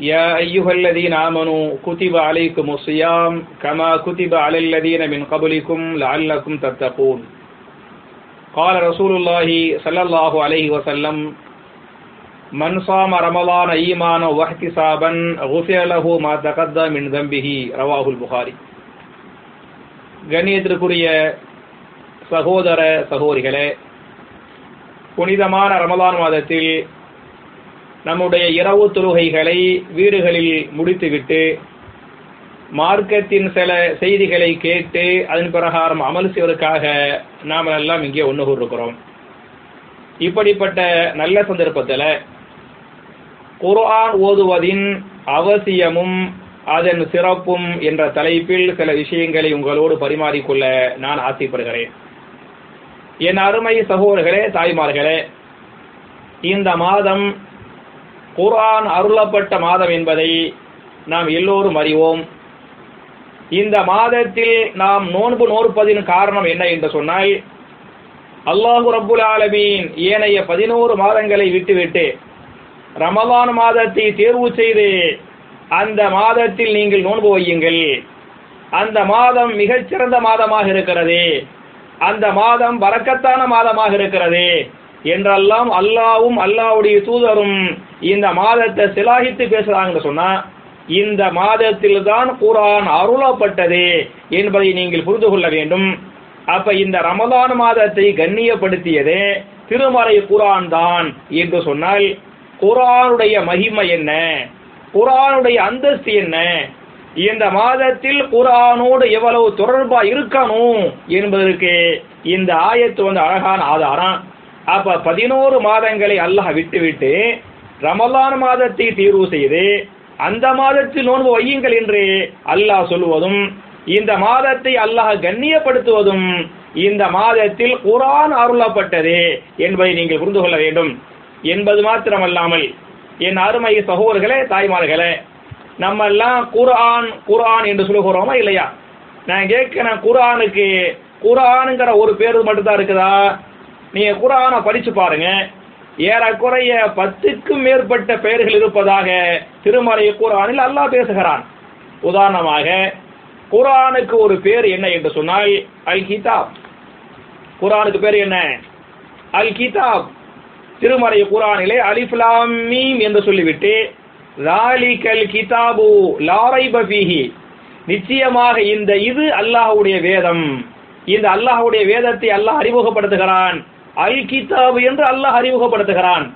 يا أيها الذين آمنوا كتب عليكم الصيام كما كتب على الذين من قبلكم لعلكم تتقون قال رسول الله صلى الله عليه وسلم من صام رمضان إيمانا واحتسابا غفر له ما تقدم من ذنبه رواه البخاري கண்ணியத்திற்குரிய சகோதர சகோதரிகளே புனிதமான ரமலான் மாதத்தில் நம்முடைய இரவு தொழுகைகளை வீடுகளில் முடித்துவிட்டு மார்க்கத்தின் சில செய்திகளை கேட்டு அதன் பிரகாரம் அமல் செய்வதற்காக நாம் எல்லாம் இங்கே ஒன்று கூறுகிறோம் இப்படிப்பட்ட நல்ல சந்தர்ப்பத்தில் குர்ஆன் ஓதுவதின் அவசியமும் அதன் சிறப்பும் என்ற தலைப்பில் சில விஷயங்களை உங்களோடு பரிமாறிக்கொள்ள நான் ஆசைப்படுகிறேன். என் அருமை சகோதரர்களே தாய்மார்களே இந்த மாதம் குர்ஆன் அருளப்பட்ட மாதம் என்பதை நாம் எல்லோரும் அறிவோம். இந்த மாதத்தில் நாம் நோன்பு நோற்பதின் காரணம் என்ன என்று சொன்னால் அல்லாஹு ரபுல் ஆலமீன் ஏனைய பதினோரு மாதங்களை விட்டுவிட்டு ரமலான் மாதத்தை தேர்வு செய்து அந்த மாதத்தில் நீங்கள் நோன்பு வையுங்கள். அந்த மாதம் மிகச்சிறந்த மாதமாக இருக்கிறது. அந்த மாதம் வரக்கத்தான மாதமாக இருக்கிறது. என்றெல்லாம் அல்லாவும் அல்லாவுடைய தூதரும் இந்த மாதத்தை சிலாகித்து பேசுறாங்கன்னு சொன்னா இந்த மாதத்தில் தான் குரான் அருளப்பட்டது என்பதை நீங்கள் புரிந்து கொள்ள வேண்டும். அப்ப இந்த ரமலான் மாதத்தை கண்ணியப்படுத்தியது திருமறை குரான் தான் என்று சொன்னால் குரானுடைய மகிமை என்ன? குரானுடைய அந்தஸ்து என்ன? இந்த மாதத்தில் குரானோடு எவ்வளவு தொடர்பா இருக்கணும் என்பதற்கு இந்த ஆயத்து வந்து அழகான ஆதாரம். அப்ப பதினோரு மாதங்களை அல்லாஹ் விட்டுவிட்டு ரமலான் மாதத்தை தீர்வு செய்து அந்த மாதத்தில் நோன்பு வையுங்கள் என்று அல்லாஹ் சொல்லுவதும் இந்த மாதத்தை அல்லாஹ் கண்ணியப்படுத்துவதும் இந்த மாதத்தில் குரான் அருளப்பட்டது என்பதை நீங்கள் புரிந்து கொள்ள வேண்டும். என்பது மாத்திரமல்லாமல் என் அருமை சகோதர்களே தாய்மார்களே நம்ம எல்லாம் குர்ஆன் குரான் என்று சொல்லுகிறோமா இல்லையா? நான் கேட்கிறேன் குரானுக்கு குரானுங்கிற ஒரு பேர் மட்டும்தான் இருக்குதா? நீங்க குரானை படிச்சு பாருங்க. ஏறக்குறைய பத்துக்கும் மேற்பட்ட பெயர்கள் இருப்பதாக திருமலை குரானில் அல்லாஹ் பேசுகிறான். உதாரணமாக குரானுக்கு ஒரு பேர் என்ன என்று சொன்னால் அல் கிதாப் குரானுக்கு பேர் என்ன? அல் கிதாப் திருமறை குரானிலே அலிஃப்லாம் மீம் என்று சொல்லிவிட்டு லாலிகல் கிதாபு லாரை பபிஹி நிச்சயமாக இந்த இது அல்லாஹ்வுடைய வேதம். இந்த அல்லாஹ்வுடைய வேதத்தை அல்லாஹ் அறிமுகப்படுத்துகிறான். அல் கிதாபு என்று அல்லாஹ் அறிமுகப்படுத்துகிறான்.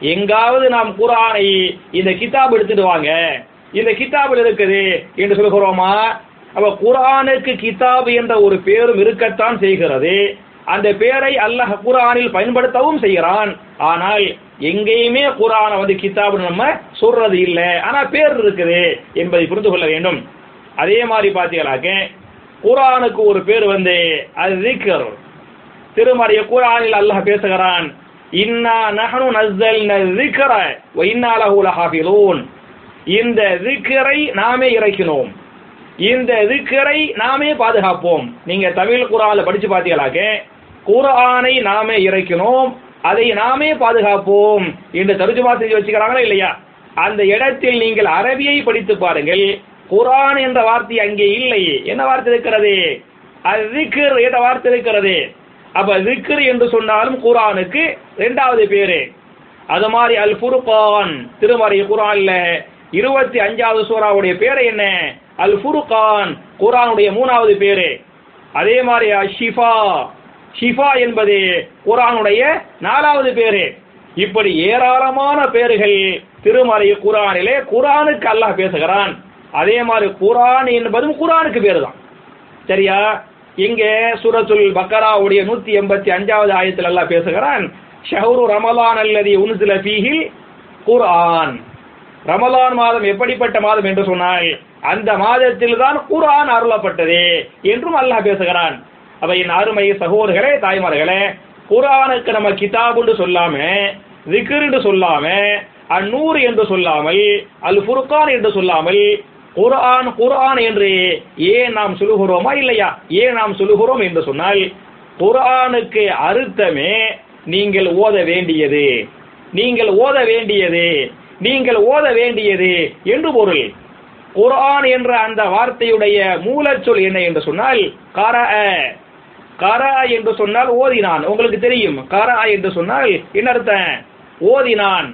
எங்காவது நாம் குரானை இந்த கிதாப் எடுத்துட்டு வாங்க. இந்த கிதாபில் இருக்குது என்று சொல்கிறோமா? அப்ப குரானுக்கு கிதாப் என்ற ஒரு பேரும் இருக்கத்தான் செய்கிறது. அந்த பேரை அல்லாஹ் குரானில் பயன்படுத்தவும் செய்கிறான். ஆனால் எங்கேயுமே குரானை வந்து கிதாபு நம்ம சொல்றது இல்லை. ஆனா பேர் இருக்குது என்பதை புரிந்து கொள்ள வேண்டும். அதே மாதிரி பார்த்தீங்களாக்க குரானுக்கு ஒரு பேர் வந்து அது திருமறைய குரானில் அல்லாஹ் பேசுகிறான் இன்னா நஹனு நஸ்ஸல்ன ذிக்ர வ இன்னா லஹு லஹாஃபிலூன். இந்த திக்கரை நாமே இறக்கினோம் இந்த திக்கரை நாமே பாதுகாப்போம். நீங்க தமிழ் குரானில் படிச்சு பார்த்தீங்களாக்க குரானை நாமே இறக்கினோம் அதை நாமே பாதுகாப்போம் என்று தருஜுமா செஞ்சு வச்சுக்கிறாங்களா இல்லையா? அந்த இடத்தில் நீங்கள் அரபியை படித்து பாருங்கள். குரான் என்ற வார்த்தை அங்கே இல்லை. என்ன வார்த்தை இருக்கிறது? அது என்ற வார்த்தை இருக்கிறது. அப்ப திக்ர் என்று சொன்னாலும் குரானுக்கு இரண்டாவது பேரு. அது மாதிரி அல் ஃபுர்கான் திருமறை குரான்ல இருபத்தி அஞ்சாவது சூறாவுடைய பேரு என்ன? அல் ஃபுருகான் குரானுடைய மூணாவது பேரு. அதே மாதிரி ஷிஃபா ஷிஃபா என்பது குரானுடைய நாலாவது பேரு. இப்படி ஏராளமான பேர்கள் திருமறை குரானிலே குரானுக்கு அல்லாஹ் பேசுகிறான். அதே மாதிரி குரான் என்பதும் குரானுக்கு பேரு தான் சரியா? இங்கே சூரத்துல் பக்கராவுடைய நூத்தி எண்பத்தி அஞ்சாவது ஆயத்தில் அல்லாஹ் பேசுகிறான் ஷஹ்ரு ரமலான் அல்லது உன்சில பீஹில் குர்ஆன். ரமலான் மாதம் எப்படிப்பட்ட மாதம் என்று சொன்னால் அந்த மாதத்தில் தான் குர்ஆன் அருளப்பட்டது என்றும் அல்லாஹ் பேசுகிறான். அப்ப என் அருமை சகோதரர்களே தாய்மார்களே குர்ஆனுக்கு நம்ம கிதாபுன்னு சொல்லாம திக்ருன்னு சொல்லாம அந்நூறு என்று சொல்லாமல் அல் ஃபுர்கான் என்று சொல்லாமல் குரான் குரான் என்று ஏன் நாம் சொல்லுகிறோமா இல்லையா? ஏன் நாம் சொல்லுகிறோம் என்று சொன்னால் குரானுக்கு அர்த்தமே நீங்கள் ஓத வேண்டியது. நீங்கள் ஓத வேண்டியது. நீங்கள் ஓத வேண்டியது என்று பொருள். குரான் என்ற அந்த வார்த்தையுடைய மூலச்சொல் என்ன என்று சொன்னால் கர கர என்று சொன்னால் ஓதினான். உங்களுக்கு தெரியும். கர என்று சொன்னால் என்ன அர்த்தம்? ஓதினான்.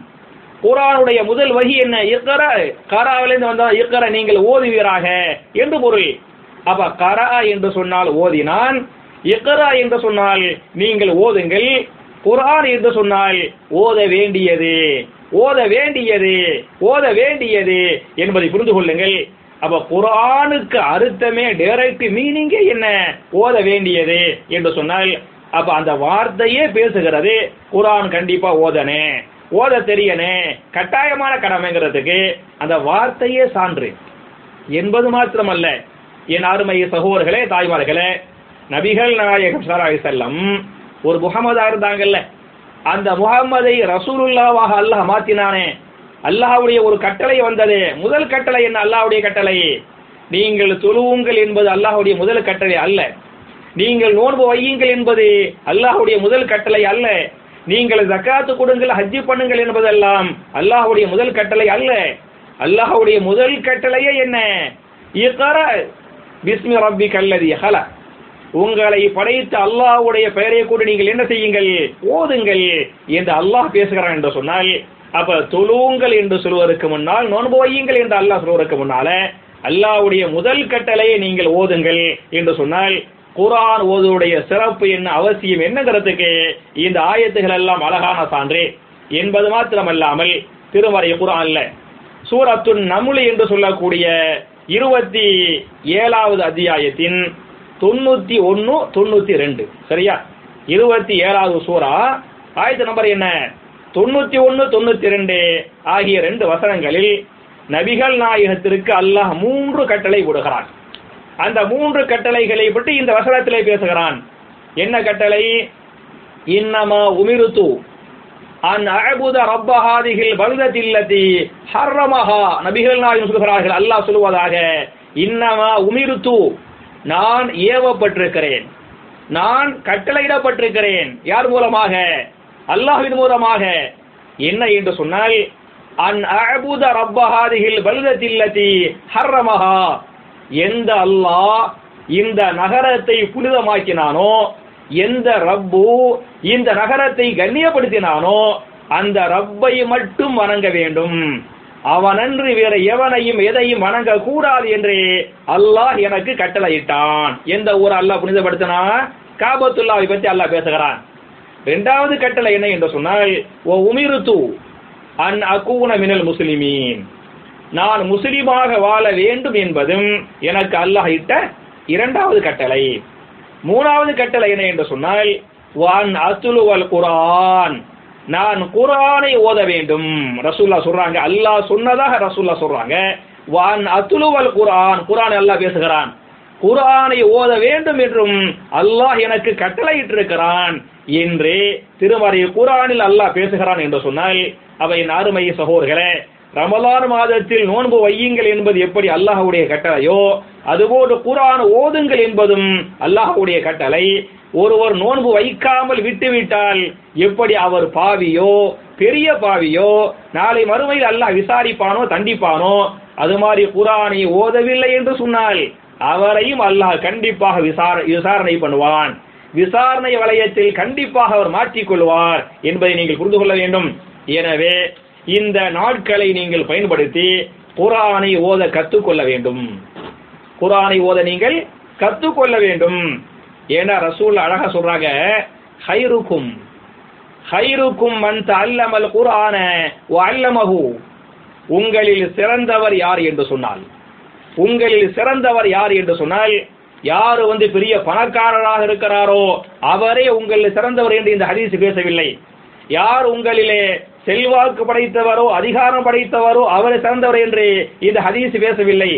குரானுடைய முதல் வகி என்ன? இக்கர கராவிலிருந்து வந்தா இக்கர நீங்கள் ஓதுவீராக. என்று பொருள். அப்ப கரா என்று சொன்னால் ஓதினான். இக்கரா என்று சொன்னால் நீங்கள் ஓதுங்கள். குரான் என்று சொன்னால் ஓத வேண்டியது. ஓத வேண்டியது. ஓத வேண்டியது என்பதை புரிந்து கொள்ளுங்கள். அப்ப குரானுக்கு அர்த்தமே டைரக்ட் மீனிங்கே என்ன? ஓத வேண்டியது என்று சொன்னால் அப்ப அந்த வார்த்தையே பேசுகிறது. குரான் கண்டிப்பா ஓதனே. ஓத தெரியனே கட்டாயமான கடமைங்கிறதுக்கு அந்த வார்த்தையே சான்று. என்பது மாத்திரமல்ல. என் அருமை சகோதரர்களே தாய்மார்களே நபிகள் நாயகம் சலாஹி செல்லம் ஒரு முகமதா இருந்தாங்கல்ல. அந்த முகம்மதை ரசூலுல்லாவாக அல்லாஹ் மாத்தினானே. அல்லாஹ்வுடைய ஒரு கட்டளை வந்தது. முதல் கட்டளை என்ன? அல்லாஹ்வுடைய கட்டளை. நீங்கள் தொழுவுங்கள் என்பது அல்லாஹ்வுடைய முதல் கட்டளை அல்ல. நீங்கள் நோன்பு வையுங்கள் என்பது அல்லாஹ்வுடைய முதல் கட்டளை அல்ல. நீங்கள் ஜக்காத்து கொடுங்கள் ஹஜ்ஜி பண்ணுங்கள் என்பதெல்லாம் அல்லாஹுடைய முதல் கட்டளை அல்ல. அல்லாஹுடைய முதல் கட்டளையே என்ன? பிஸ்மி ரப்பி கல்லதி ஹல உங்களை படைத்த அல்லாஹுடைய பெயரை கூட நீங்கள் என்ன செய்யுங்கள்? ஓதுங்கள் என்று அல்லாஹ் பேசுகிறான் என்று சொன்னால் அப்ப தொழுங்கள் என்று சொல்வதற்கு முன்னால் நோன்பு வையுங்கள் என்று அல்லாஹ் சொல்வதற்கு முன்னால அல்லாஹ்வுடைய முதல் கட்டளையை நீங்கள் ஓதுங்கள் என்று சொன்னால் குரான் ஓதுடைய சிறப்பு என்ன அவசியம் என்னங்கிறதுக்கு இந்த ஆயத்துகள் எல்லாம் அழகான சான்று. என்பது மாத்திரமல்லாமல் திருமறை குரான்ல சூரத்து நமுலி என்று சொல்லக்கூடிய இருபத்தி ஏழாவது அத்தியாயத்தின் தொண்ணூத்தி ஒன்னு தொண்ணூத்தி ரெண்டு. சரியா? இருபத்தி ஏழாவது சூரா ஆயத்து நம்பர் என்ன? தொண்ணூத்தி ஒன்னு தொண்ணூத்தி ரெண்டு ஆகிய ரெண்டு வசனங்களில் நபிகள் நாயகத்திற்கு அல்லாஹ் மூன்று கட்டளை விடுகிறான். அந்த மூன்று கட்டளைகளை பற்றி இந்த வசனத்திலே பேசுகிறான். என்ன கட்டளை? இன்னமா உமிருத்து அன் அபுத ரப்பஹாதிகள் பல்தத்தில்லதி ஹர்ரமஹா. நபிகள் நாயும் சொல்கிறார்கள் அல்லாஹ் சொல்லுவதாக இன்னமா உமிருத்து நான் ஏவப்பட்டிருக்கிறேன். நான் கட்டளையிடப்பட்டிருக்கிறேன். யார் மூலமாக? அல்லாஹ்வின் மூலமாக. என்ன என்று சொன்னால் அன் அபுத ரப்பஹாதிகள் பல்தத்தில்லதி ஹர்ரமஹா. எந்த அல்லாஹ் இந்த நகரத்தை புனிதமாக்கினானோ எந்த ரப்பு இந்த நகரத்தை கண்ணியப்படுத்தினானோ அந்த ரப்பை மட்டும் வணங்க வேண்டும். அவனன்று வேற எவனையும் எதையும் வணங்க கூடாது என்று அல்லாஹ் எனக்கு கட்டளையிட்டான். எந்த ஊர் அல்லாஹ் புனிதப்படுத்தினா? காபத்துல்லாவை பற்றி அல்லாஹ் பேசுகிறான். இரண்டாவது கட்டளை என்ன என்று சொன்னால் ஓ உமிருத்து அன் அக்கூன மினல் முஸ்லிமீன். நான் முஸ்லிமாக வாழ வேண்டும் என்பதும் எனக்கு அல்லாஹ் இட்ட இரண்டாவது கட்டளை. மூணாவது கட்டளை என்ன என்று சொன்னால் வான் அத்துலுவல் குரான் நான் குரானை ஓத வேண்டும். ரசூல்லா சொல்றாங்க அல்லாஹ் சொன்னதாக ரசூல்லா சொல்றாங்க வான் அத்துலுவல் குரான் குரான் அல்லாஹ் பேசுகிறான். குரானை ஓத வேண்டும் என்றும் அல்லாஹ் எனக்கு கட்டளையிட்டிருக்கிறான் என்று திருமறை குரானில் அல்லாஹ் பேசுகிறான் என்று சொன்னால் அவை அருமை சகோதரர்களே ரமலான் மாதத்தில் நோன்பு வையுங்கள் என்பது எப்படி அல்லாஹ்வுடைய கட்டளையோ அதுபோன்று குரான் ஓதுங்கள் என்பதும் அல்லாஹ்வுடைய கட்டளை. ஒருவர் நோன்பு வைக்காமல் விட்டுவிட்டால் எப்படி அவர் பாவியோ பெரிய பாவியோ நாளை மறுமையில் அல்லாஹ் விசாரிப்பானோ தண்டிப்பானோ? அது மாதிரி குரானை ஓதவில்லை என்று சொன்னால் அவரையும் அல்லாஹ் கண்டிப்பாக விசார விசாரணை பண்ணுவான். விசாரணை வளையத்தில் கண்டிப்பாக அவர் மாற்றிக்கொள்வார் என்பதை நீங்கள் புரிந்து கொள்ள வேண்டும். எனவே இந்த நாட்களை நீங்கள் பயன்படுத்தி குரானை ஓத கற்றுக்கொள்ள வேண்டும். குரானை ஓத நீங்கள் கற்றுக்கொள்ள வேண்டும். ஏன்னா ரசூல் அழகா சொல்றாங்க ஹைருக்கும் ஹைருக்கும் மந்த அல்லமல் குரான அல்லமகு உங்களில் சிறந்தவர் யார் என்று சொன்னால் உங்களில் சிறந்தவர் யார் என்று சொன்னால் யார் வந்து பெரிய பணக்காரராக இருக்கிறாரோ அவரே உங்களில் சிறந்தவர் என்று இந்த ஹதீஸ் பேசவில்லை. யார் உங்களிலே செல்வாக்கு படைத்தவரோ அதிகாரம் படைத்தவரோ அவர் சிறந்தவர் என்று இந்த ஹதீஸ் பேசவில்லை.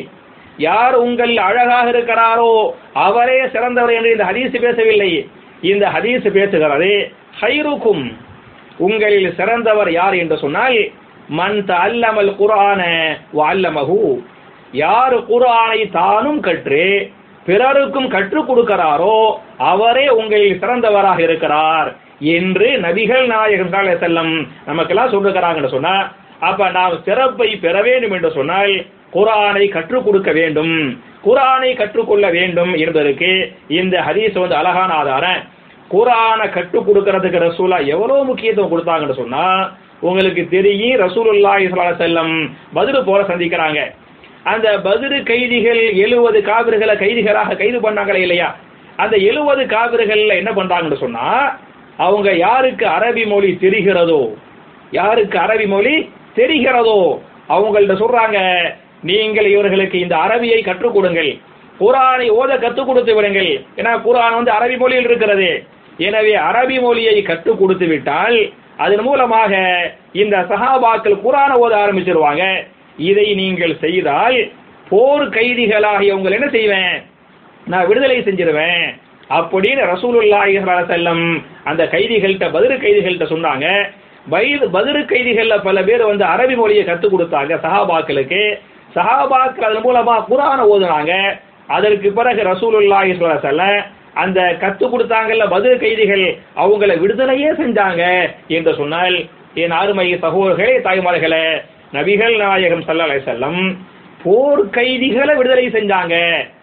யார் உங்கள் அழகாக இருக்கிறாரோ அவரே சிறந்தவர் என்று இந்த ஹதீஸ் பேசவில்லை. இந்த ஹதீஸ் பேசுகிறது ஹைருக்கும் உங்களில் சிறந்தவர் யார் என்று சொன்னால் மன் அல்லமல் குரான வல்லமகு யார் குரானை தானும் கற்று பிறருக்கும் கற்றுக் கொடுக்கிறாரோ அவரே உங்களில் சிறந்தவராக இருக்கிறார். என்று நபிகள் நாயகம் செல்லம் நமக்கெல்லாம் சொல்லுகிறாங்கன்னு சொன்னா அப்ப நாம் சிறப்பை பெற வேண்டும் என்று சொன்னால் குரானை கற்றுக் கொடுக்க வேண்டும். குரானை கற்றுக்கொள்ள வேண்டும் என்பதற்கு இந்த ஹதீஸ் வந்து அழகான ஆதாரம். குரானை கற்றுக் கொடுக்கறதுக்கு ரசூலா எவ்வளவு முக்கியத்துவம் கொடுத்தாங்கன்னு சொன்னா உங்களுக்கு தெரியும் ரசூலுல்லாஹி ஸல்லல்லாஹு செல்லம் பதில் போல சந்திக்கிறாங்க. அந்த பதிரு கைதிகள் எழுபது காவிர்களை கைதிகளாக கைது பண்ணாங்களே இல்லையா? அந்த எழுபது காவிர்கள்ல என்ன பண்றாங்கன்னு சொன்னா அவங்க யாருக்கு அரபி மொழி தெரிகிறதோ யாருக்கு அரபி மொழி தெரிகிறதோ அவங்கள்ட்ட சொல்றாங்க நீங்கள் இவர்களுக்கு இந்த அரபியை கற்றுக் கொடுங்கள். குரானை ஓத கற்றுக் கொடுத்து விடுங்கள். ஏன்னா குரான் வந்து அரபி மொழியில் இருக்கிறது. எனவே அரபி மொழியை கற்றுக் கொடுத்து விட்டால் அதன் மூலமாக இந்த சஹாபாக்கள் குரானை ஓத ஆரம்பிச்சிருவாங்க. இதை நீங்கள் செய்தால் போர் கைதிகளாகிய உங்களை என்ன செய்வேன்? நான் விடுதலை செஞ்சிருவேன். அப்படின்னு ரசூலுல்லாஹி செல்லம் அந்த கைதிகள்கிட்ட பதிரு கைதிகள்கிட்ட சொன்னாங்க. வயது பதிரு கைதிகள்ல பல பேர் வந்து அரபி மொழியை கற்றுக் கொடுத்தாங்க சஹாபாக்களுக்கு. சஹாபாக்கள் அதன் மூலமா குரானை ஓதுனாங்க. அதற்கு பிறகு ரசூலுல்லாஹி செல்லம் அந்த கற்றுக் கொடுத்தாங்கல்ல பதிரு கைதிகள் அவங்கள விடுதலையே செஞ்சாங்க என்று சொன்னால் என் ஆறுமை சகோதரர்களே தாய்மார்களே நபிகள் நாயகம் ஸல்லல்லாஹு அலைஹி வஸல்லம் போர் கைதிகளை விடுதலை செஞ்சாங்க.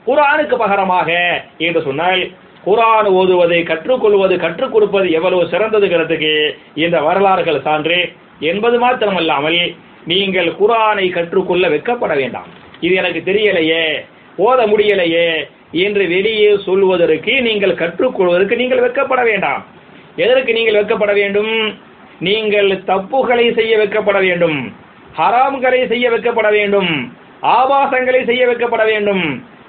குரானுக்கு பகரமாக என்று சொன்னால் குரான் ஓதுவதை கற்றுக்கொள்வது கற்றுக் கொடுப்பது எவ்வளவு சிறந்ததுங்கிறதுக்கு இந்த வரலாறுகள் சான்று. என்பது மாத்திரமல்லாமல் நீங்கள் குரானை கற்றுக்கொள்ள வெக்கப்பட வேண்டாம். இது எனக்கு தெரியலையே ஓத முடியலையே என்று வெளியே சொல்வதற்கு நீங்கள் கற்றுக்கொள்வதற்கு நீங்கள் வெக்கப்பட வேண்டாம். எதற்கு நீங்கள் வெக்கப்பட வேண்டும்? நீங்கள் தப்புகளை செய்ய வைக்கப்பட வேண்டும் ஹராம்களை செய்ய வைக்கப்பட வேண்டும் ஆபாசங்களை செய்ய வைக்கப்பட வேண்டும்.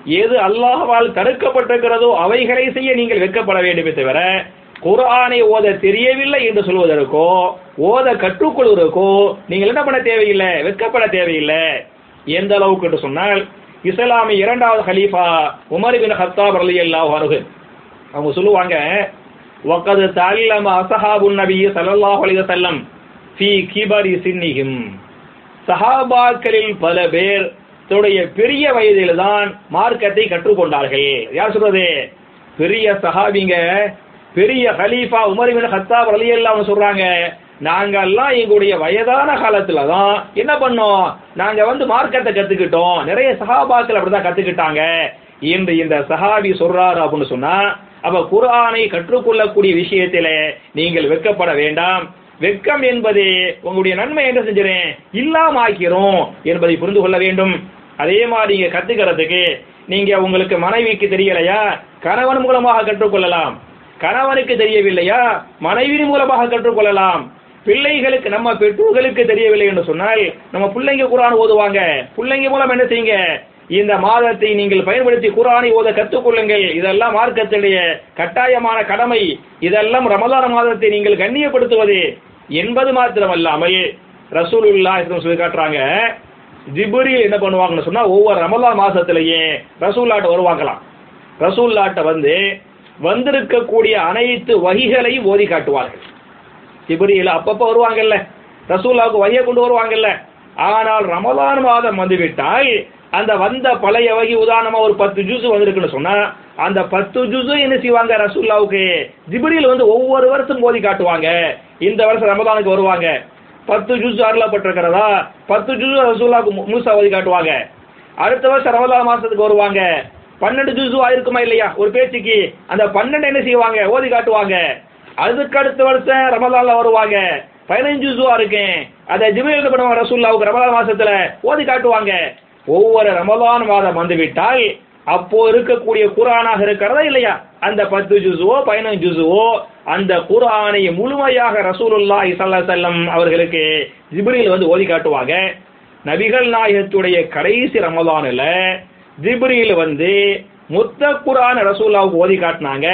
எது அல்லாஹால் தடுக்கப்பட்டிருக்கிறதோ அவைகளை செய்ய நீங்கள் வெட்கப்பட வேண்டுமே தவிர குர்ஆனை ஓத தெரியவில்லை என்று சொல்வதற்கோ ஓத கற்றுக்கொள்வதற்கோ நீங்கள் என்ன பண்ண தேவையில்லை? வெட்கப்பட தேவையில்லை. எந்த அளவுக்கு என்று சொன்னால் இஸ்லாமிய இரண்டாவது ஹலீஃபா உமர் பின் ஹத்தாப் அல்லாஹ் அன்ஹு. அவங்க சொல்லுவாங்க வக்கது தல்லம அசஹாபுன் நபி சல்லாஹ் அலி வஸல்லம் ஃபி கிபரி சின்னிஹிம். சஹாபாக்களில் பல பேர் தன்னுடைய பெரிய வயதில் தான் மார்க்கத்தை கற்றுக்கொண்டார்கள். யார் சொல்றது? பெரிய சஹாபிங்க பெரிய ஹலீஃபா உமர் பின் ஹத்தாப் ரலியல்லாஹு சொல்றாங்க நாங்கெல்லாம் எங்களுடைய வயதான காலத்துல தான் என்ன பண்ணோம்? நாங்க வந்து மார்க்கத்தை கத்துக்கிட்டோம். நிறைய சஹாபாக்கள் அப்படிதான் கத்துக்கிட்டாங்க. என்று இந்த சஹாபி சொல்றாரு அப்படின்னு சொன்னா அப்ப குரானை கற்றுக்கொள்ளக்கூடிய விஷயத்தில நீங்கள் வெட்கப்பட வேண்டாம். வெட்கம் என்பது உங்களுடைய நன்மை என்ன செஞ்சிடும் இல்லாம ஆக்கிறோம் என்பதை புரிந்து கொள்ள வேண்டும். அதே மாதிரி நீங்க கத்துக்கிறதுக்கு நீங்க உங்களுக்கு மனைவிக்கு தெரியலையா? கணவன் மூலமாக கற்றுக்கொள்ளலாம். கணவனுக்கு தெரியவில்லையா? மனைவியின் மூலமாக கற்றுக்கொள்ளலாம். பிள்ளைகளுக்கு நம்ம பெற்றோர்களுக்கு தெரியவில்லை என்று சொன்னால் நம்ம பிள்ளைங்க குரான் ஓதுவாங்க. பிள்ளைங்க மூலம் என்ன செய்யுங்க? இந்த மாதத்தை நீங்கள் பயன்படுத்தி குரானை ஓத கற்றுக்கொள்ளுங்கள். இதெல்லாம் மார்க்கத்துடைய கட்டாயமான கடமை. இதெல்லாம் ரமதான மாதத்தை நீங்கள் கண்ணியப்படுத்துவது என்பது மாத்திரமல்லாமல் ரசூலுல்லா சொல்லி காட்டுறாங்க. ஜிபுரியில் என்ன பண்ணுவாங்கன்னு சொன்னால் ஒவ்வொரு ரமலா மாதத்துலேயே ரசூல்லாட்ட வருவாங்களாம். ரசூல்லாட்ட வந்து வந்திருக்கக்கூடிய அனைத்து வகைகளையும் ஓதி காட்டுவார்கள். ஜிபுரியில் அப்பப்போ வருவாங்கல்ல. ரசூல்லாவுக்கு வகையை கொண்டு வருவாங்கல்ல. ஆனால் ரமலான் மாதம் வந்துவிட்டால் அந்த வந்த பழைய வகை உதாரணமாக ஒரு பத்து ஜூஸ் வந்திருக்குன்னு சொன்னால் அந்த பத்து ஜூஸும் என்ன செய்வாங்க ரசூல்லாவுக்கு? ஜிப்ரீல் வந்து ஒவ்வொரு வருஷம் ஓதி காட்டுவாங்க. இந்த வருஷம் ரமதானுக்கு வருவாங்க. பத்து ஜூஸ் அருளப்பட்டிருக்கிறதா? பத்து ஜூஸ் ரசூல்லாவுக்கு மு- முழுசா ஓதி காட்டுவாங்க. அடுத்த வருஷம் ரமதா மாசத்துக்கு வருவாங்க. பன்னெண்டு ஜூஸ் ஆயிருக்குமா இல்லையா? ஒரு பேச்சுக்கு. அந்த பன்னெண்டு என்ன செய்வாங்க? ஓதி காட்டுவாங்க. அதுக்கு அடுத்த வருஷம் ரமதான்ல வருவாங்க. பதினஞ்சு ஜூஸுவா இருக்கேன் அதை ஜிப்ரீல் பண்ணுவாங்க ரசூல்லாவுக்கு ரமதான் மாசத்துல. ஓதி காட்டுவாங்க. ஒவ்வொரு ரமலான் மாதம் வந்துவிட்டால் அப்போ இருக்கக்கூடிய குரானாக இருக்கிறதா இல்லையா? அந்த பத்து ஜூஸுவோ பதினஞ்சு ஜூஸுவோ அந்த குரானை முழுமையாக ரசூலுல்லாஹி ஸல்லல்லாஹு செல்லம் அவர்களுக்கு ஜிப்ரில் வந்து ஓதி காட்டுவாங்க. நபிகள் நாயகத்துடைய கடைசி ரமதானில் ஜிப்ரில் வந்து மொத்த குரான் ரசூல்லாவுக்கு ஓதி காட்டினாங்க.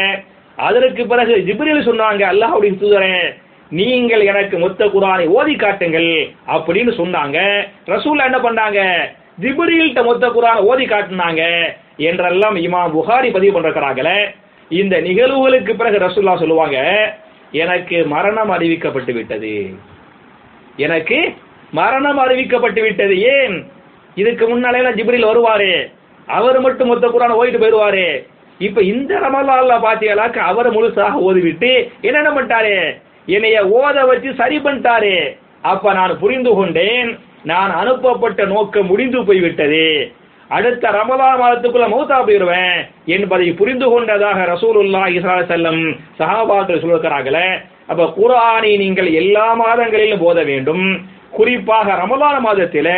அதற்கு பிறகு ஜிப்ரில் சொன்னாங்க அல்லாஹ்வுடைய தூதரே நீங்கள் எனக்கு மொத்த குரானை ஓதி காட்டுங்கள் அப்படின்னு சொன்னாங்க. ரசூல்லா என்ன பண்ணாங்க? ஜிப்ரீல்ட்ட மொத்த குரானை ஓதி காட்டினாங்க என்றெல்லாம் இமாம் புகாரி பதிவு பண்றாங்களே இந்த நிகழ்வுகளுக்கு பிறகு ரசுல்லா சொல்லுவாங்க எனக்கு மரணம் அறிவிக்கப்பட்டு விட்டது. எனக்கு மரணம் அறிவிக்கப்பட்டு விட்டது. ஏன்? இதுக்கு முன்னாலே ஜிப்ரில் வருவாரு. அவர் மட்டும் மொத்த குரான் ஓயிட்டு போயிடுவாரு. இப்ப இந்த ரமலான்ல பாத்தீங்களாக்க அவர் முழுசாக ஓதிவிட்டு என்னென்ன பண்ணிட்டாரு? என்னைய ஓத வச்சு சரி பண்ணிட்டாரு. அப்ப நான் புரிந்து கொண்டேன் நான் அனுப்பப்பட்ட நோக்கம் முடிந்து போய்விட்டது. அடுத்த ரமலான் மாதத்துக்குள்ள மௌத்தா போயிருவேன் என்பதை புரிந்து கொண்டதாக ரசூலுல்லா இஸ்ரா செல்லம் சஹாபாக்கள் சொல்லுகிறார்களே அப்ப குரானை நீங்கள் எல்லா மாதங்களிலும் போத வேண்டும். குறிப்பாக ரமலான் மாதத்தில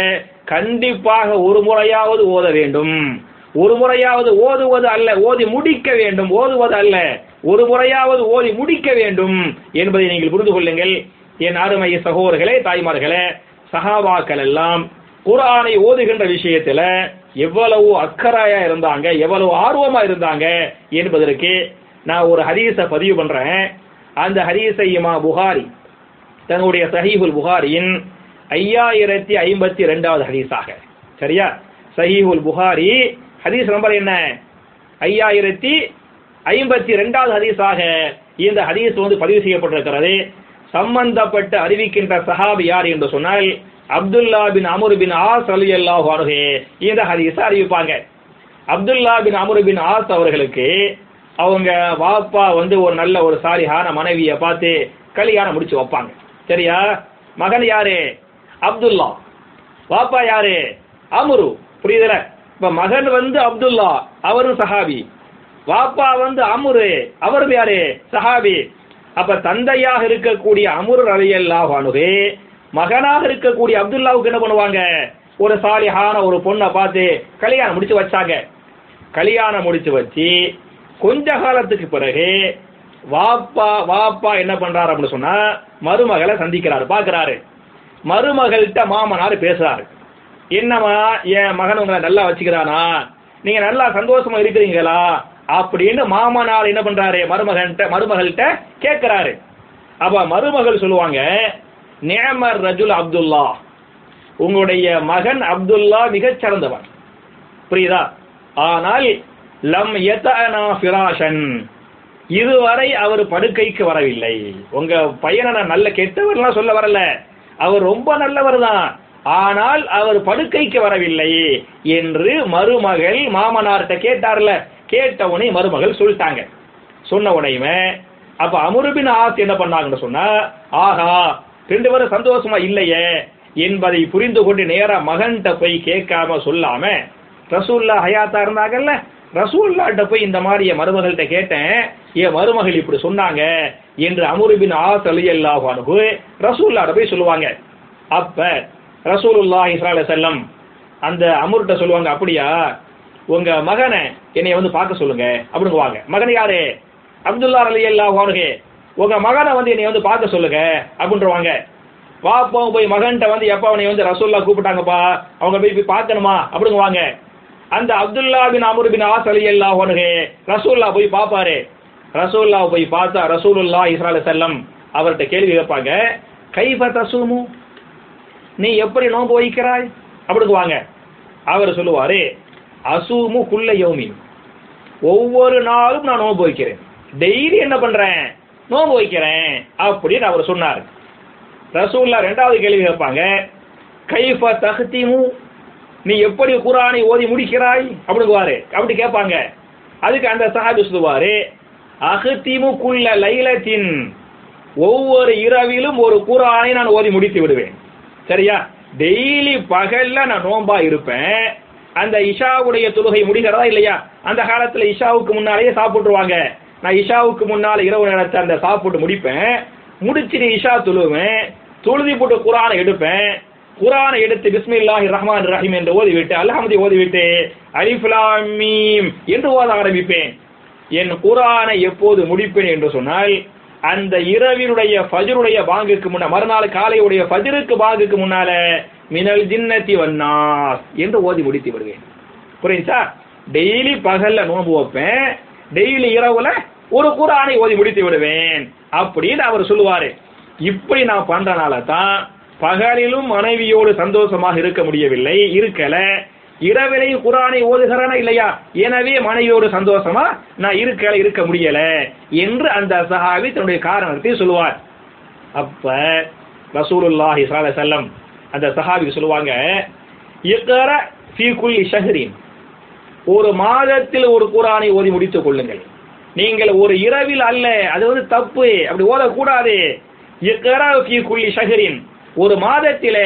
கண்டிப்பாக ஒரு முறையாவது ஓத வேண்டும். ஒரு முறையாவது ஓதுவது அல்ல ஓதி முடிக்க வேண்டும் ஓதுவது அல்ல. ஒரு முறையாவது ஓதி முடிக்க வேண்டும் என்பதை நீங்கள் புரிந்து கொள்ளுங்கள். என் அருமை சகோதரர்களே தாய்மார்களே சஹாபாக்கள் எல்லாம் குரானை ஓதுகின்ற விஷயத்தில் எவ்வளவு அக்கறையா இருந்தாங்க எவ்வளவு ஆர்வமா இருந்தாங்க என்பதற்கு நான் ஒரு ஹரீஸை பதிவு பண்றேன். அந்த ஹதீஸை இமா புகாரி தன்னுடைய சஹீஹுல் புகாரியின் ஐயாயிரத்தி ஐம்பத்தி ரெண்டாவது ஹதீஸாக. சரியா? சஹீஹுல் புகாரி ஹதீஸ் நம்பர் என்ன? ஐயாயிரத்தி ஐம்பத்தி ரெண்டாவது ஹதீஸாக இந்த ஹதீஸ் வந்து பதிவு செய்யப்பட்டிருக்கிறது. சம்பந்தப்பட்டு அறிவிக்கின்ற சஹாபி யார் என்று சொன்னால் Abdullah bin Amr bin As அலி அல்லாஹ் இந்த ஹதீஸை அறிவிப்பாங்க. Abdullah bin Amr bin As அவர்களுக்கு அவங்க வாப்பா வந்து ஒரு நல்ல ஒரு சாரிஹான மனைவியை பார்த்து கல்யாணம் முடிச்சு வைப்பாங்க. சரியா? மகன் யாரு? அப்துல்லா. வாப்பா யாரு? அமுரு. புரியுதுல? இப்ப மகன் வந்து அப்துல்லா அவரும் சஹாபி. வாப்பா வந்து அமுரு அவரும் யாரு? சஹாபி. அப்ப தந்தையாக இருக்கக்கூடிய அமுரு ரலியல்லாஹு வானுகே மகனாக இருக்கக்கூடிய அப்துல்லாவுக்கு என்ன பண்ணுவாங்க? ஒரு சாலிஹான ஒரு பொண்ணை பார்த்து கல்யாணம் முடிச்சு வச்சாங்க. கல்யாணம் முடிச்சு வச்சு கொஞ்ச காலத்துக்கு பிறகு வாப்பா வாப்பா என்ன பண்றாரு அப்படின்னு சொன்னா மருமகளை சந்திக்கிறாரு பாக்குறாரு மருமகள்கிட்ட மாமனார் பேசுறாரு. என்னம்மா என் மகன் உங்களை நல்லா வச்சுக்கிறானா? நீங்க நல்லா சந்தோஷமா இருக்கிறீங்களா? அப்படின்னு மாமனார் என்ன பண்றாரு? மருமகன்கிட்ட மருமகள்கிட்ட கேட்கிறாரு அப்ப மருமகள் சொல்லுவாங்க நேமர் ரஜுல் அப்துல்லா. உங்களுடைய மகன் அப்துல்லா மிகச் சிறந்தவன். புரியுதா? ஆனால் லம் யதனா ஃபிராஷன். இதுவரை அவர் படுக்கைக்கு வரவில்லை. உங்க பையனை நான் நல்ல கெட்டவர்லாம் சொல்ல வரல. அவர் ரொம்ப நல்லவர் தான் ஆனால் அவர் படுக்கைக்கு வரவில்லை என்று மருமகள் மாமனார்கிட்ட கேட்டார்ல. கேட்டவனே மருமகள் சொல்லிட்டாங்க. சொன்ன உடனே அப்ப அமுருபின் ஆத் என்ன பண்ணாங்கன்னு சொன்னா ஆஹா ரெண்டு பேரும் சந்தோஷமா இல்லையே என்பதை புரிந்து கொண்டு நேரா மகன்கிட்ட போய் கேட்காம சொல்லாம ரசூல்லா ஹயாத்தா இருந்தாங்கல்ல ரசூல்லாட்ட போய் இந்த மாதிரி என் மருமகள்கிட்ட கேட்டேன் என் மருமகள் இப்படி சொன்னாங்க என்று அமுருபின் ஆஸ் அலியல்லாஹ் அனுகு ரசூல்லாட்ட போய் சொல்லுவாங்க. அப்ப ரசூலுல்லா இஸ்ரால செல்லம் அந்த அமுர்கிட்ட சொல்லுவாங்க அப்படியா உங்க மகனை என்னைய வந்து பார்க்க சொல்லுங்க அப்படிங்குவாங்க. மகன் யாரு? அப்துல்லா அலி அல்லாஹ் அனுகு உங்க மகனை வந்து என்னை வந்து பார்க்க சொல்லுங்க அப்படின்றவாங்க. பாப்போம் போய் மகன்கிட்ட வந்து எப்ப அவனை வந்து ரசூல்லா கூப்பிட்டாங்கப்பா அவங்க போய் போய் பார்க்கணுமா அப்படிங்குவாங்க. அந்த அப்துல்லா பின் அமர் பின் ஆசலி அலி அல்லாஹ் ரசூல்லா போய் பார்ப்பாரு. ரசூல்லா போய் பார்த்தா ரசூலுல்லா இஸ்ரால செல்லம் அவர்கிட்ட கேள்வி கேட்பாங்க கைப தசூமு? நீ எப்படி நோன்பு வைக்கிறாய்? அப்படிங்குவாங்க. அவர் சொல்லுவாரு அசூமு குள்ள யோமின். ஒவ்வொரு நாளும் நான் நோன்பு வைக்கிறேன். டெய்லி என்ன பண்றேன்? நோன்பு வைக்கிறேன் அப்படின்னு அவர் சொன்னார். ரசூல்லா ரெண்டாவது கேள்வி கேட்பாங்க கைஃப தஹ்திமு? நீ எப்படி குரானை ஓதி முடிக்கிறாய்? அப்படிங்குவாரு அப்படி கேட்பாங்க. அதுக்கு அந்த சஹாபி சொல்லுவாரு அகத்திமு குள்ள லைலத்தின் ஒவ்வொரு இரவிலும் ஒரு குரானை நான் ஓதி முடித்து விடுவேன். சரியா? டெய்லி பகல்ல நான் நோம்பா இருப்பேன். அந்த இஷாவுடைய தொழுகை முடிகிறதா இல்லையா? அந்த காலத்துல இஷாவுக்கு முன்னாலேயே சாப்பிட்டுருவாங்க. நான் இஷாவுக்கு முன்னால இரவு நேரத்தை அந்த சாப்பிட்டு முடிப்பேன். முடிச்சுட்டு இஷா துழுவேன். தொழுதி போட்டு குரானை எடுப்பேன். குரானை எடுத்து பிஸ்மில்லாஹி ரஹ்மான் ரஹீம் என்று ஓதிவிட்டு அல்ஹம்தி ஓதிவிட்டு அலிஃபுலாமீம் என்று ஓத ஆரம்பிப்பேன். என் குரானை எப்போது முடிப்பேன் என்று சொன்னால் அந்த இரவினுடைய ஃபஜ்ருடைய பாங்குக்கு முன்ன மறுநாள் காலையுடைய ஃபஜ்ருக்கு பாங்குக்கு முன்னால மினல் ஜின்னத்தி வன்னாஸ் என்று ஓதி முடித்து விடுவேன். புரியுதா? டெய்லி பகல்ல நோன்பு வைப்பேன். டெய்லி இரவுல ஒரு குரானை ஓதி முடித்து விடுவேன் அப்படின்னு அவர் சொல்லுவாரு. இப்படி நான் பண்றனால தான் பகலிலும் மனைவியோடு சந்தோஷமாக இருக்க முடியவில்லை இருக்கல. இரவிலையும் குரானை ஓதுகிறானா இல்லையா? எனவே மனைவியோடு சந்தோஷமா நான் இருக்கல இருக்க முடியல என்று அந்த சஹாவி தன்னுடைய காரணத்தை சொல்லுவார். அப்ப ரசூலுல்லாஹி ஸல்லல்லாஹு அந்த சஹாபி சொல்லுவாங்க இக்ர ஃபீ குல்லி ஷஹ்ரின். ஒரு மாதத்தில் ஒரு குரானை ஓதி முடித்துக் கொள்ளுங்கள். நீங்கள் ஒரு இரவில் அல்ல அது வந்து தப்பு அப்படி ஓதக்கூடாது. இக்ர ஃபீ ஒரு மாதத்தில்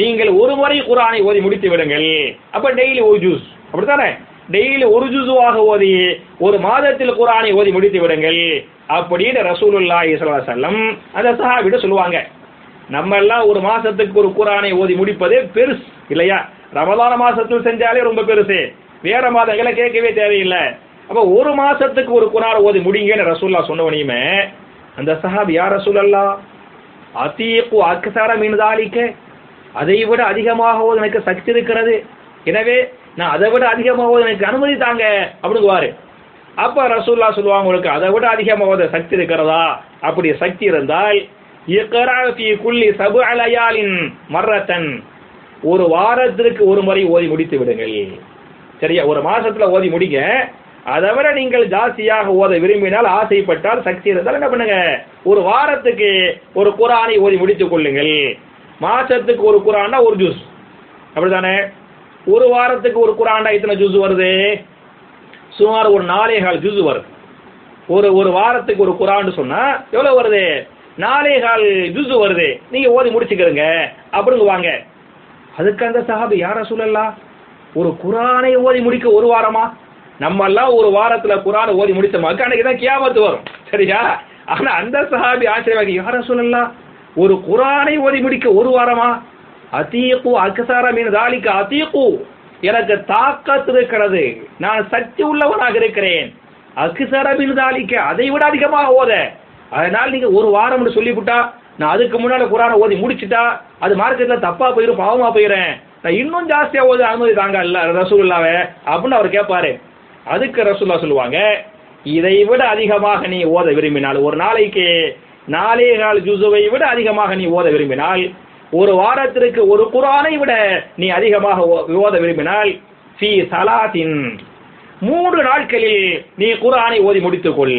நீங்கள் ஒரு முறை குரானை ஓதி முடித்து விடுங்கள். அப்ப டெய்லி ஒரு ஜூஸ். அப்படித்தானே? டெய்லி ஒரு ஜுசுவாக ஓதி ஒரு மாதத்தில் குரானை ஓதி முடித்து விடுங்கள். அப்படின்னு ரசூலுல்லா ஸல்லல்லாஹு அலைஹி அந்த சஹாபிட சொல்லுவாங்க. நம்ம எல்லாம் ஒரு மாசத்துக்கு ஒரு குரானை ஓதி முடிப்பதே பெருசு இல்லையா? ரமதான மாசத்தில் செஞ்சாலே ரொம்ப பெருசு. வேற மாதங்களை கேட்கவே தேவையில்லை. அப்ப ஒரு மாசத்துக்கு ஒரு குரானை ஓதி முடிங்கன்னு ரசூல்லா சொன்னவனையுமே அந்த சஹாப் யார் ரசூல் அல்லா அக்சர மீன் தாலிக்க அதை விட அதிகமாக எனக்கு சக்தி இருக்கிறது. எனவே நான் அதை விட அதிகமாக எனக்கு அனுமதி தாங்க அப்படிங்குவாரு. அப்ப ரசூல்லா சொல்லுவாங்க உங்களுக்கு அதை விட அதிகமாக சக்தி இருக்கிறதா? அப்படி சக்தி இருந்தால் இக்ரா சபு அலையாலின் மர்ரத்தன் ஒரு வாரத்திற்கு ஒரு முறை ஓதி முடித்து விடுங்கள். சரியா? ஒரு மாசத்துல ஓதி முடிங்க. அதை விட நீங்கள் ஜாஸ்தியாக ஓத விரும்பினால் ஆசைப்பட்டால் சக்தி இருந்தால் என்ன பண்ணுங்க? ஒரு வாரத்துக்கு ஒரு குரானை ஓதி முடித்துக் கொள்ளுங்கள். மாசத்துக்கு ஒரு குரான்னா ஒரு ஜூஸ் அப்படிதானே ஒரு வாரத்துக்கு ஒரு குரான்டா இத்தனை ஜூஸ் வருது? சுமார் ஒரு நாலே கால் ஜூஸ் வருது. ஒரு ஒரு வாரத்துக்கு ஒரு குரான்னு சொன்னா எவ்வளவு வருது? நாலே கால் ஜூஸ் வருது. நீங்க ஓதி முடிச்சுக்கிறங்க. அப்படிங்க வாங்க. அதுக்கு அந்த சஹாபி யார சொல்லலாம் ஒரு குரானை ஓதி முடிக்க ஒரு வாரமா? நம்ம எல்லாம் ஒரு வாரத்துல குரானை ஓதி முடிச்சோமாக்கு அன்னைக்கு தான் கியாமத்து வரும். சரியா? ஆனா அந்த சஹாபி ஆச்சரியமாக யார சொல்லலாம் ஒரு குரானை ஓதி முடிக்க ஒரு வாரமா? அதீக்கு அக்சார மீன் தாலிக்கு அதீக்கு எனக்கு தாக்கத்து இருக்கிறது. நான் சக்தி உள்ளவனாக இருக்கிறேன். அக்சார மீன் தாலிக்க அதை விட அதிகமாக ஓத. அதனால நீங்க ஒரு வாரம்னு சொல்லிவிட்டா நான் அதுக்கு முன்னால குரானை ஓதி முடிச்சுட்டா அது மார்க்கெட்ல தப்பா போயிரும் பாவமா போயிடுறேன் நான் இன்னும் ஜாஸ்தியாக ஓத அனுமதி தாங்க இல்ல ரசூல்லாவே அப்படின்னு அவர் கேட்பாரு அதுக்கு ரசூல்லா சொல்லுவாங்க இதை விட அதிகமாக நீ ஓத விரும்பினால் ஒரு நாளைக்கு நாலே நாள் ஜூசுவை விட அதிகமாக நீ ஓத விரும்பினால் ஒரு வாரத்திற்கு ஒரு குரானை விட நீ அதிகமாக ஓ- ஓத விரும்பினால் ஃபி சலாத்தின் மூன்று நாட்களில் நீ குரானை ஓதி முடித்துக் கொள்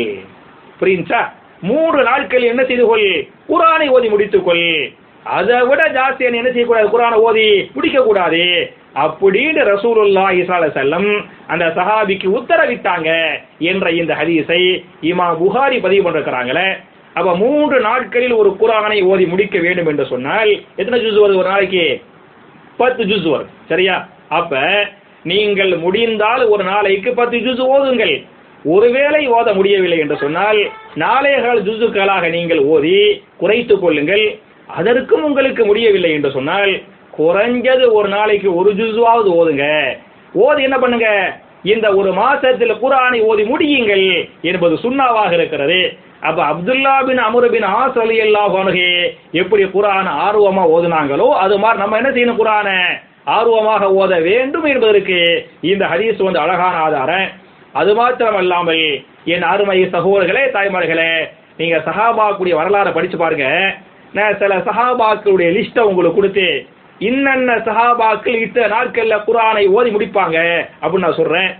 புரியுச்சா மூன்று நாட்களில் என்ன செய்து கொள்? குரானை ஓதி முடித்துக் கொள் அதை விட ஜாஸ்தி என்ன செய்யக்கூடாது? குரானை ஓதி முடிக்க கூடாது அப்படின்னு ரசூலுல்லா இசால செல்லம் அந்த சஹாபிக்கு உத்தரவிட்டாங்க என்ற இந்த ஹதீஸை இமா புகாரி பதிவு பண்ணிருக்கிறாங்களே. அப்ப மூன்று நாட்களில் ஒரு குரானை ஓதி முடிக்க வேண்டும் என்று சொன்னால் எத்தனை ஜூஸ் வருது ஒரு நாளைக்கு? பத்து ஜூஸ் வரும் சரியா? அப்ப நீங்கள் முடிந்தால் ஒரு நாளைக்கு பத்து ஜூஸ் ஓதுங்கள். ஒருவேளை ஓத முடியவில்லை என்று சொன்னால் நாளைகால் ஜுசுக்களாக நீங்கள் ஓதி குறைத்துக் கொள்ளுங்கள். அதற்கும் உங்களுக்கு முடியவில்லை என்று சொன்னால் குறைஞ்சது ஒரு நாளைக்கு ஒரு ஜுசுவாவது ஓதுங்க. ஓதி என்ன பண்ணுங்க? இந்த ஒரு மாசத்தில் குரானை ஓதி முடியுங்கள் என்பது சுண்ணாவாக இருக்கிறது. அப்ப அப்துல்லா பின் அமரு பின் ஆஸ் அலி அல்லாஹ் எப்படி குரான் ஆர்வமா ஓதுனாங்களோ அது மாதிரி நம்ம என்ன செய்யணும் குரான? ஆர்வமாக ஓத வேண்டும் என்பதற்கு இந்த ஹதீஸ் வந்து அழகான ஆதாரம். அது மாத்திரம் அல்லாமல் என் அருமை சகோதரர்களே தாய்மார்களே நீங்க சஹாபாக்குடைய வரலாறை படிச்சு பாருங்க. நான் சில சஹாபாக்களுடைய லிஸ்ட்டை உங்களுக்கு கொடுத்து இன்னென்ன சஹாபாக்கள் இத்தனை நாட்கள்ல குரானை ஓதி முடிப்பாங்க அப்படின்னு நான் சொல்றேன்.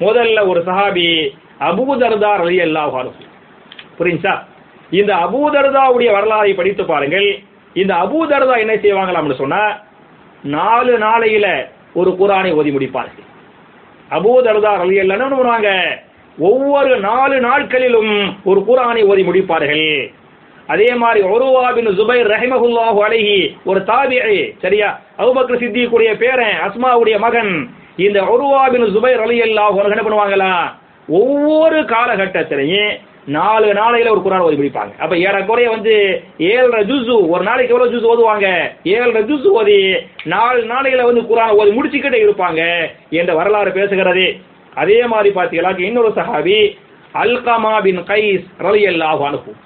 முதல்ல ஒரு சஹாபி அபூதர்தார் அலி அல்லாஹ் புரிஞ்சா இந்த அபூதர்தாவுடைய வரலாறை படித்து பாருங்கள். இந்த அபூதர்தா என்ன செய்வாங்களாம்னு சொன்னா நாலு நாளையில ஒரு குரானை ஓதி முடிப்பார்கள். அபூதர்தா அலி என்ன ஒவ்வொரு நாலு நாட்களிலும் ஒரு குரானை ஓதி முடிப்பார்கள். அதே மாதிரி ஒருவா பின் ஜுபைர் ரஹிமகுல்லாஹு அலைஹி ஒரு தாபிஇ சரியா? அபூபக்கர் சித்திக்குடைய பேரன் அஸ்மாவுடைய மகன். இந்த ஒருவா பின் ஜுபைர் ரலியல்லாஹு அன்ஹு என்ன பண்ணுவாங்களா? ஒவ்வொரு காலகட்டத்திலையும் நாலு நாளையில ஒரு குரான் ஓதி முடிப்பாங்க. அப்ப ஏறக்குறைய வந்து ஏழரை ஜூசு ஒரு நாளைக்கு எவ்வளவு ஜூஸ் ஓதுவாங்க? ஏழரை ஜூஸ் ஓதி நாலு நாளையில வந்து குரான் ஓதி முடிச்சுக்கிட்டே இருப்பாங்க என்ற வரலாறு பேசுகிறது. அதே மாதிரி பார்த்தீங்களா இன்னொரு சஹாபி அல்கமா பின் கைஸ் ரலியல்லாஹு அனுப்பும்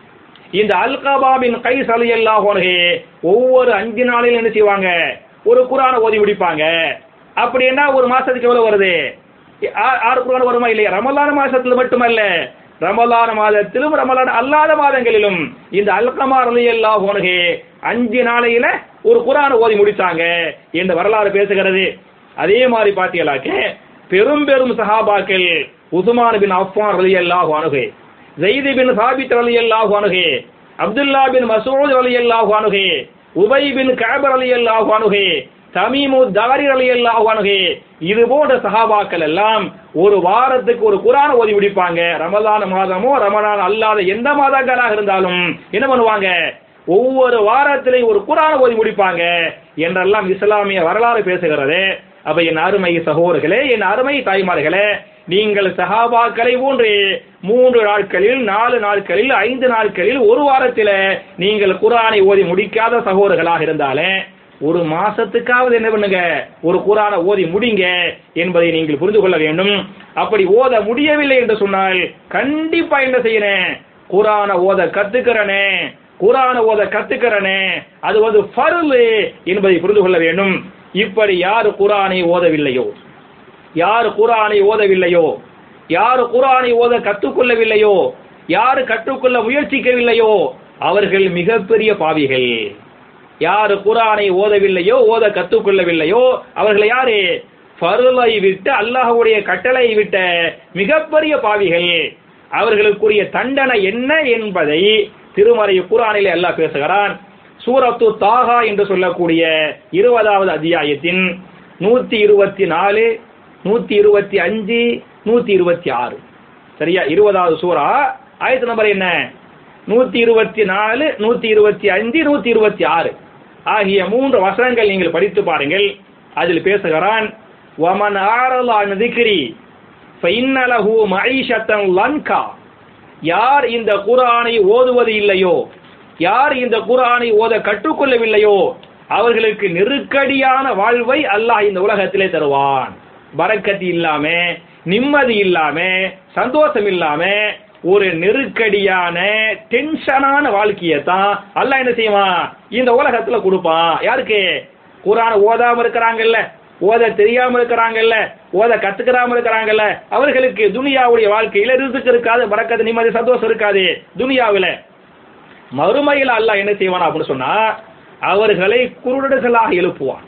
இந்த அல்கபாபின் கை கைஸ் ரலியல்லாஹு ஒவ்வொரு அஞ்சு நாளையில என்ன செய்வாங்க? ஒரு குரானை ஓதி முடிப்பாங்க. அப்படின்னா ஒரு மாசத்துக்கு எவ்வளவு வருது? ஆ- ஆறு குரான் வருமா இல்லையா? ரமலான மாசத்துல மட்டுமல்ல. ரமலான மாதத்திலும் ரமலான் அல்லாத மாதங்களிலும் இந்த அல்கமா ரலியல்லாஹு அன்ஹு அஞ்சு நாளையில ஒரு குரானை ஓதி முடித்தாங்க என்று வரலாறு பேசுகிறது. அதே மாதிரி பாத்தீங்களாக்க பெரும் பெரும் சஹாபாக்கள் உஸ்மான் பின் அஃபான் ரலியல்லாஹு அணுகே ஜெய்தி பின் சாபித் ரலியல்லாஹு அணுகே அப்துல்லா பின் மசூத் ரலியல்லாஹு அணுகே உபை பின் கேபர் அலி அல்லாஹு அணுகே தமீமு தாரி ரலியல்லாஹு அணுகே இது போன்ற சஹாபாக்கள் எல்லாம் ஒரு வாரத்துக்கு ஒரு குரான் ஓதி முடிப்பாங்க. ரமலான் மாதமோ ரமலான் அல்லாத எந்த மாதங்களாக இருந்தாலும் என்ன பண்ணுவாங்க? ஒவ்வொரு வாரத்திலையும் ஒரு குரான் ஓதி முடிப்பாங்க என்றெல்லாம் இஸ்லாமிய வரலாறு பேசுகிறது. அப்ப என் அருமை சகோதரர்களே என் அருமை தாய்மார்களே நீங்கள் சகாபாக்களை போன்று மூன்று நாட்களில் நாலு நாட்களில் ஐந்து நாட்களில் ஒரு வாரத்தில் நீங்கள் குரானை ஓதி முடிக்காத சகோதரர்களாக இருந்தாலே ஒரு மாசத்துக்காவது என்ன பண்ணுங்க? ஒரு குரானை ஓதி முடிங்க என்பதை நீங்கள் புரிந்து கொள்ள வேண்டும். அப்படி ஓத முடியவில்லை என்று சொன்னால் கண்டிப்பா என்ன செய்யணும் குரானை ஓத கத்துக்கிறனே குரானை ஓத கத்துக்கிறனே அது வந்து ஃபருளு என்பதை புரிந்து கொள்ள வேண்டும். இப்படி யார் குரானை ஓதவில்லையோ? யார் குரானை ஓதவில்லையோ? யார் குரானை ஓத கற்றுக்கொள்ளவில்லையோ? யார் கற்றுக்கொள்ள முயற்சிக்கவில்லையோ? அவர்கள் மிகப்பெரிய பாவிகள். யார் குரானை ஓதவில்லையோ ஓத கற்றுக்கொள்ளவில்லையோ? அவர்கள் யாரு? பருளை விட்டு அல்லாஹுடைய கட்டளை விட்ட மிகப்பெரிய பாவிகள். அவர்களுக்குரிய தண்டனை என்ன என்பதை திருமறை குரானிலே அல்லாஹ் பேசுகிறான். சூரத்து தாகா என்று சொல்லக்கூடிய இருபதாவது அத்தியாயத்தின் நூத்தி இருபத்தி நாலு நூத்தி இருபத்தி அஞ்சு நூத்தி இருபத்தி ஆறு. சரியா? இருபதாவது சூரா. ஆயத்து நம்பர் என்ன? நூத்தி இருபத்தி நாலு நூத்தி இருபத்தி அஞ்சு நூத்தி இருபத்தி ஆறு. ஆகிய மூன்று வசனங்கள் நீங்கள் படித்து பாருங்கள். அதில் பேசுகிறான் வமன் ஆரலான் திக்ரி ஃபைன்னலஹு மஈஷத்தன் லன்கா. யார் இந்த குரானை ஓதுவது இல்லையோ யார் இந்த குரானை ஓத கற்றுக்கொள்ளவில்லையோ அவர்களுக்கு நெருக்கடியான வாழ்வை அல்லாஹ் இந்த உலகத்திலே தருவான். பரக்கத்து இல்லாம நிம்மதி இல்லாம சந்தோஷம் இல்லாம ஒரு நெருக்கடியான டென்ஷனான வாழ்க்கையை தான் அல்லாஹ் என்ன செய்வான்? இந்த உலகத்துல கொடுப்பான். யாருக்கு? குரான ஓதாம இருக்கிறாங்கல்ல ஓத தெரியாம இருக்கிறாங்கல்ல ஓத கத்துக்கிறாம இருக்கிறாங்கல்ல. அவர்களுக்கு துனியாவுடைய வாழ்க்கையில ரிசுக்கு இருக்காது பறக்கத்து நிம்மதி சந்தோஷம் இருக்காது. துனியாவில. மறுமையில் அல்லாஹ் என்ன செய்வான் அப்படின்னு சொன்னா அவர்களை குருடர்களாக எழுப்புவான்.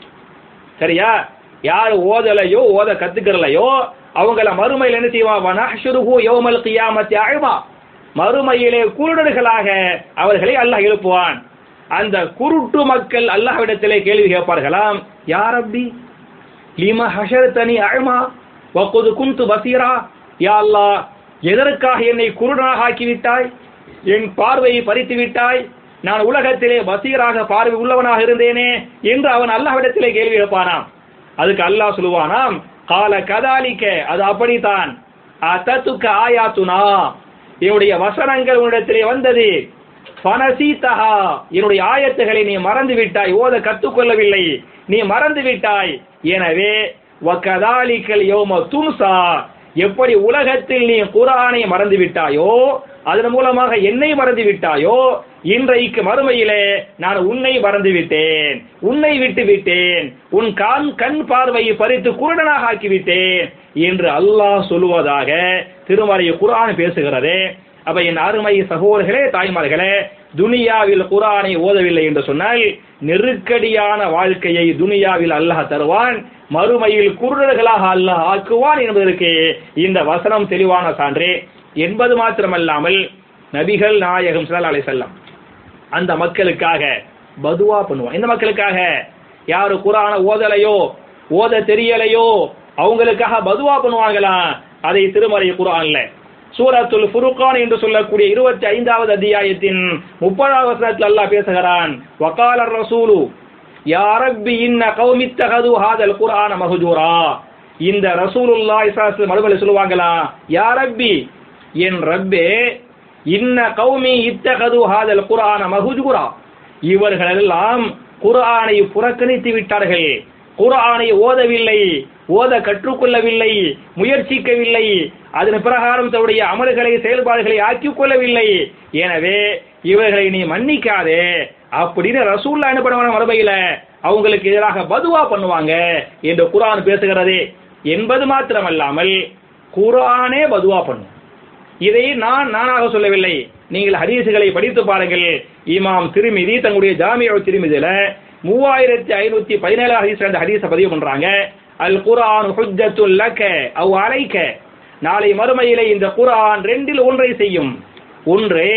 சரியா? யார் ஓதலையோ ஓத கத்துக்கிறலையோ அவங்கள மறுமையில் என்ன செய்வான் மறுமையிலே குருடர்களாக அவர்களை அல்லாஹ் எழுப்புவான். அந்த குருட்டு மக்கள் அல்லாஹ்விடத்திலே கேள்வி கேட்பார்களாம் யார் அப்படி? லிம ஹஷர்தனி அழ்மா? வக்குது குந்து பசீரா? யா அல்லாஹ் எதற்காக என்னை குருடனாக ஆக்கிவிட்டாய்? என் பார்வையை பறித்து விட்டாய் நான் உலகத்திலே பசீராக பார்வை உள்ளவனாக இருந்தேனே என்று அவன் அல்லாஹ்விடத்திலே கேள்வி எழுப்பானாம். அதுக்கு அல்லாஹ் சொல்லுவானாம் கால கதாலிக்க அது அப்படித்தான். அத்தத்துக்கு ஆயாத்துனா என்னுடைய வசனங்கள் உன்னிடத்திலே வந்தது. பனசீத்தஹா என்னுடைய ஆயத்துகளை நீ மறந்து விட்டாய் ஓத கற்றுக்கொள்ளவில்லை. நீ மறந்து விட்டாய் எனவே வக்கதாலிக்கல் யோம துன்சா எப்படி உலகத்தில் நீ குரானை மறந்து விட்டாயோ அதன் மூலமாக என்னை மறந்து விட்டாயோ இன்றைக்கு மறுமையிலே நான் உன்னை மறந்து விட்டேன். உன்னை விட்டு விட்டேன். உன் கண் கண் பார்வையை பறித்து குருடனாக ஆக்கிவிட்டேன் என்று அல்லாஹ் சொல்லுவதாக திருமறை குரான் பேசுகிறது. அப்ப என் அருமை சகோதரர்களே தாய்மார்களே துனியாவில் குரானை ஓதவில்லை என்று சொன்னால் நெருக்கடியான வாழ்க்கையை துனியாவில் அல்லாஹ் தருவான். மறுமையில் குருடர்களாக அல்லாஹ் ஆக்குவான் என்பதற்கு இந்த வசனம் தெளிவான சான்று. என்பது மாத்திரமல்லாமல் நபிகள் நாயகம் ஸல்லல்லாஹு செல்லம் அந்த மக்களுக்காக பதுவா பண்ணுவான். இந்த மக்களுக்காக யாரு குரான ஓதலையோ ஓத தெரியலையோ அவங்களுக்காக பதுவா பண்ணுவாங்களா? அதை திருமறை குரான்ல. சூரத்துல் ஃபுருகான் என்று சொல்லக்கூடிய இருபத்தி ஐந்தாவது அத்தியாயத்தின் முப்பதாவது வசனத்தில் அல்லாஹ் பேசுகிறான். வக்காலர் ரசூலு யா ரப்பி இன்ன கௌமித்தகது ஹாதல் குர்ஆன மஹஜூரா. இந்த ரசூலுல்லா ஸல்லல்லாஹு மறுபடி சொல்லுவாங்களா? யா ரப்பி என் ரப்பே இன்ன கௌமி இத்தகது ஹாதல் குர்ஆன மஹஜூரா. இவர்களெல்லாம் குர்ஆனை புறக்கணித்து விட்டார்கள். குரானை ஓதவில்லை ஓத கற்றுக்கொள்ளவில்லை முயற்சிக்கவில்லை. அதன் பிரகாரம் தன்னுடைய அமல்களை செயல்பாடுகளை ஆக்கிக் கொள்ளவில்லை. எனவே இவர்களை நீ மன்னிக்காதே. அப்படின்னு ரசூல்லா என்ன பண்ணுவாங்க மறுபையில அவங்களுக்கு எதிராக பதுவா பண்ணுவாங்க என்று குரான் பேசுகிறது. என்பது மாத்திரமல்லாமல் குரானே பதுவா பண்ணும். இதை நான் நானாக சொல்லவில்லை. நீங்கள் ஹதீசுகளை படித்து பாருங்கள். இமாம் திருமிதி தங்களுடைய ஜாமியா திருமிதியில மூவாயிரத்தி ஐநூத்தி பதினேழு ஹதீஸ் அந்த ஹதீஸை பதிவு பண்றாங்க. அல் குரான் ஹுஜ்ஜத்துல் லக அவ் அலைக்க நாளை மறுமையிலே இந்த குரான் ரெண்டில் ஒன்றை செய்யும். ஒன்று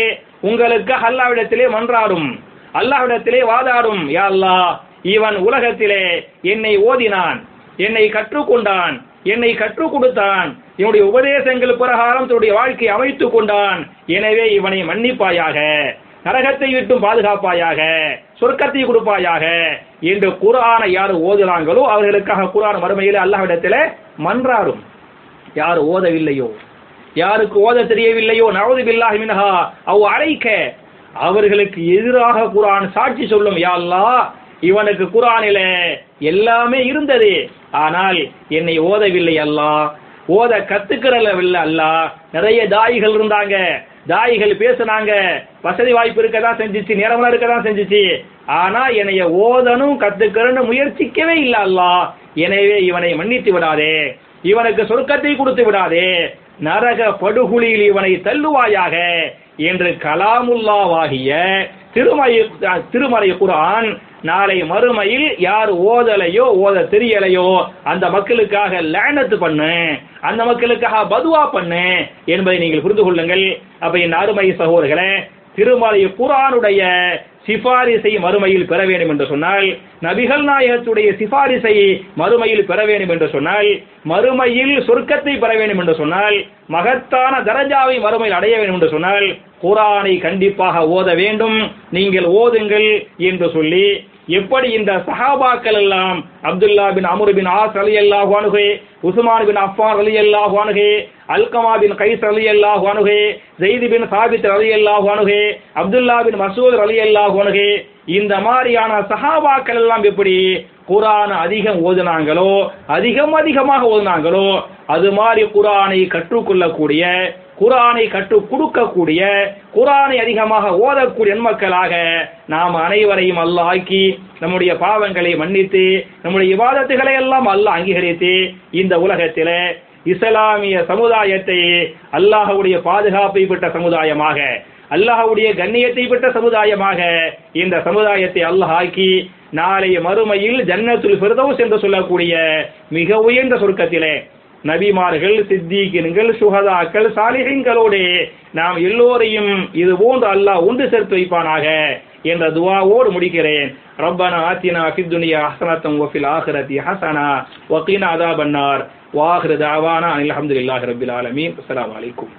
உங்களுக்கு அல்லாவிடத்திலே மன்றாடும் அல்லாவிடத்திலே வாதாடும். யா அல்லாஹ் இவன் உலகத்திலே என்னை ஓதினான் என்னை கற்றுக்கொண்டான் என்னை கற்றுக் கொடுத்தான். என்னுடைய உபதேசங்கள் பிரகாரம் தன்னுடைய வாழ்க்கையை அமைத்துக் கொண்டான். எனவே இவனை மன்னிப்பாயாக. நரகத்தை விட்டும் பாதுகாப்பாயாக சொர்க்கத்தை கொடுப்பாயாக என்று குரானை யார் ஓதுகிறாங்களோ அவர்களுக்காக குரான் மறுமையிலே அல்லாஹ்விடத்தில் மன்றாடும். யார் ஓதவில்லையோ யாருக்கு ஓத தெரியவில்லையோ நவது பில்லாஹி மின்ஹா அவ் அழைக்க அவர்களுக்கு எதிராக குரான் சாட்சி சொல்லும். யா அல்லாஹ் இவனுக்கு குரானில எல்லாமே இருந்தது. ஆனால் என்னை ஓதவில்லை அல்லா ஓத கத்துக்கிறவில்லை அல்லாஹ். நிறைய தாயிகள் இருந்தாங்க. தாயிகள் பேசுனாங்க வசதி வாய்ப்பு இருக்க தான் செஞ்சுச்சு நேரம்லாம் இருக்க தான் செஞ்சிச்சு. ஆனா என்னைய ஓதனும் கத்துக்கிறன்னு முயற்சிக்கவே இல்லை அல்லா எனவே இவனை மன்னித்து விடாதே. இவனுக்கு சொர்க்கத்தை கொடுத்து விடாதே. நரக படுகுழியில் இவனை தள்ளுவாயாக என்று கலாமுல்லாவாகிய திருமலை திருமலை குரான் நாளை மறுமையில் யார் ஓதலையோ ஓத தெரியலையோ அந்த மக்களுக்காக லேனத்து பண்ணு அந்த மக்களுக்காக பதுவா பண்ணு என்பதை நீங்கள் புரிந்து கொள்ளுங்கள். அப்ப என் அருமை சகோதரர்களே திருமலை குரானுடைய சிபாரிசை மறுமையில் பெற வேண்டும் என்று சொன்னால் நபிகள் நாயகத்துடைய சிபாரிசை மறுமையில் பெற வேண்டும் என்று சொன்னால் மறுமையில் சொர்க்கத்தை பெற வேண்டும் என்று சொன்னால் மகத்தான தரஜாவை மறுமையில் அடைய வேண்டும் என்று சொன்னால் குரானை கண்டிப்பாக ஓத வேண்டும். நீங்கள் ஓதுங்கள் என்று சொல்லி எப்படி இந்த சஹாபாக்கள் எல்லாம் Abdullah bin Amr bin As அலி அல்லாஹ் அணுகே உஸ்மான் பின் அஃபான் அலி அல்லாஹ் அணுகே அல்கமா பின் கைஸ் அலி அல்லாஹ் அணுகே ஜெயித் பின் சாபித் அலி அல்லாஹ் அணுகே அப்துல்லா பின் மசூத் அலி அல்லாஹ் அணுகே இந்த மாதிரியான சஹாபாக்கள் எல்லாம் எப்படி குரான் அதிகம் ஓதுனாங்களோ அதிகம் அதிகமாக ஓதுனாங்களோ அது மாதிரி குரானை கற்றுக்கொள்ளக்கூடிய குரானை கற்றுக் கொடுக்கக்கூடிய குரானை அதிகமாக ஓதக்கூடிய மக்களாக நாம் அனைவரையும் அல்ல ஆக்கி நம்முடைய பாவங்களை மன்னித்து நம்முடைய விவாதத்துகளை எல்லாம் அல்ல அங்கீகரித்து இந்த உலகத்தில் இஸ்லாமிய சமுதாயத்தை அல்லாஹவுடைய பாதுகாப்பை பெற்ற சமுதாயமாக அல்லாஹவுடைய கண்ணியத்தை பெற்ற சமுதாயமாக இந்த சமுதாயத்தை அல்லாஹ் ஆக்கி நாளைய மறுமையில் ஜன்னத்துல் ஃபிர்தௌஸ் என்று சொல்லக்கூடிய மிக உயர்ந்த சொர்க்கத்திலே நபிமார்கள் சித்திகின்கள் சுகதாக்கள் சாலிகங்களோடு நாம் எல்லோரையும் இது போன்று அல்லாஹ் ஒன்று சேர்த்து வைப்பானாக என்ற துவாவோடு முடிக்கிறேன். ரப்பனா ஆத்தினா ஃபித் துனியா ஹசனத்தம் வஃபில் ஆஹிரதி ஹசனா வக்கீனா அதா பன்னார் வாஹிர தாவானா அனில் அஹமதுல்லாஹ் ரபில் ஆலமீன். அஸ்லாம் வலைக்கும்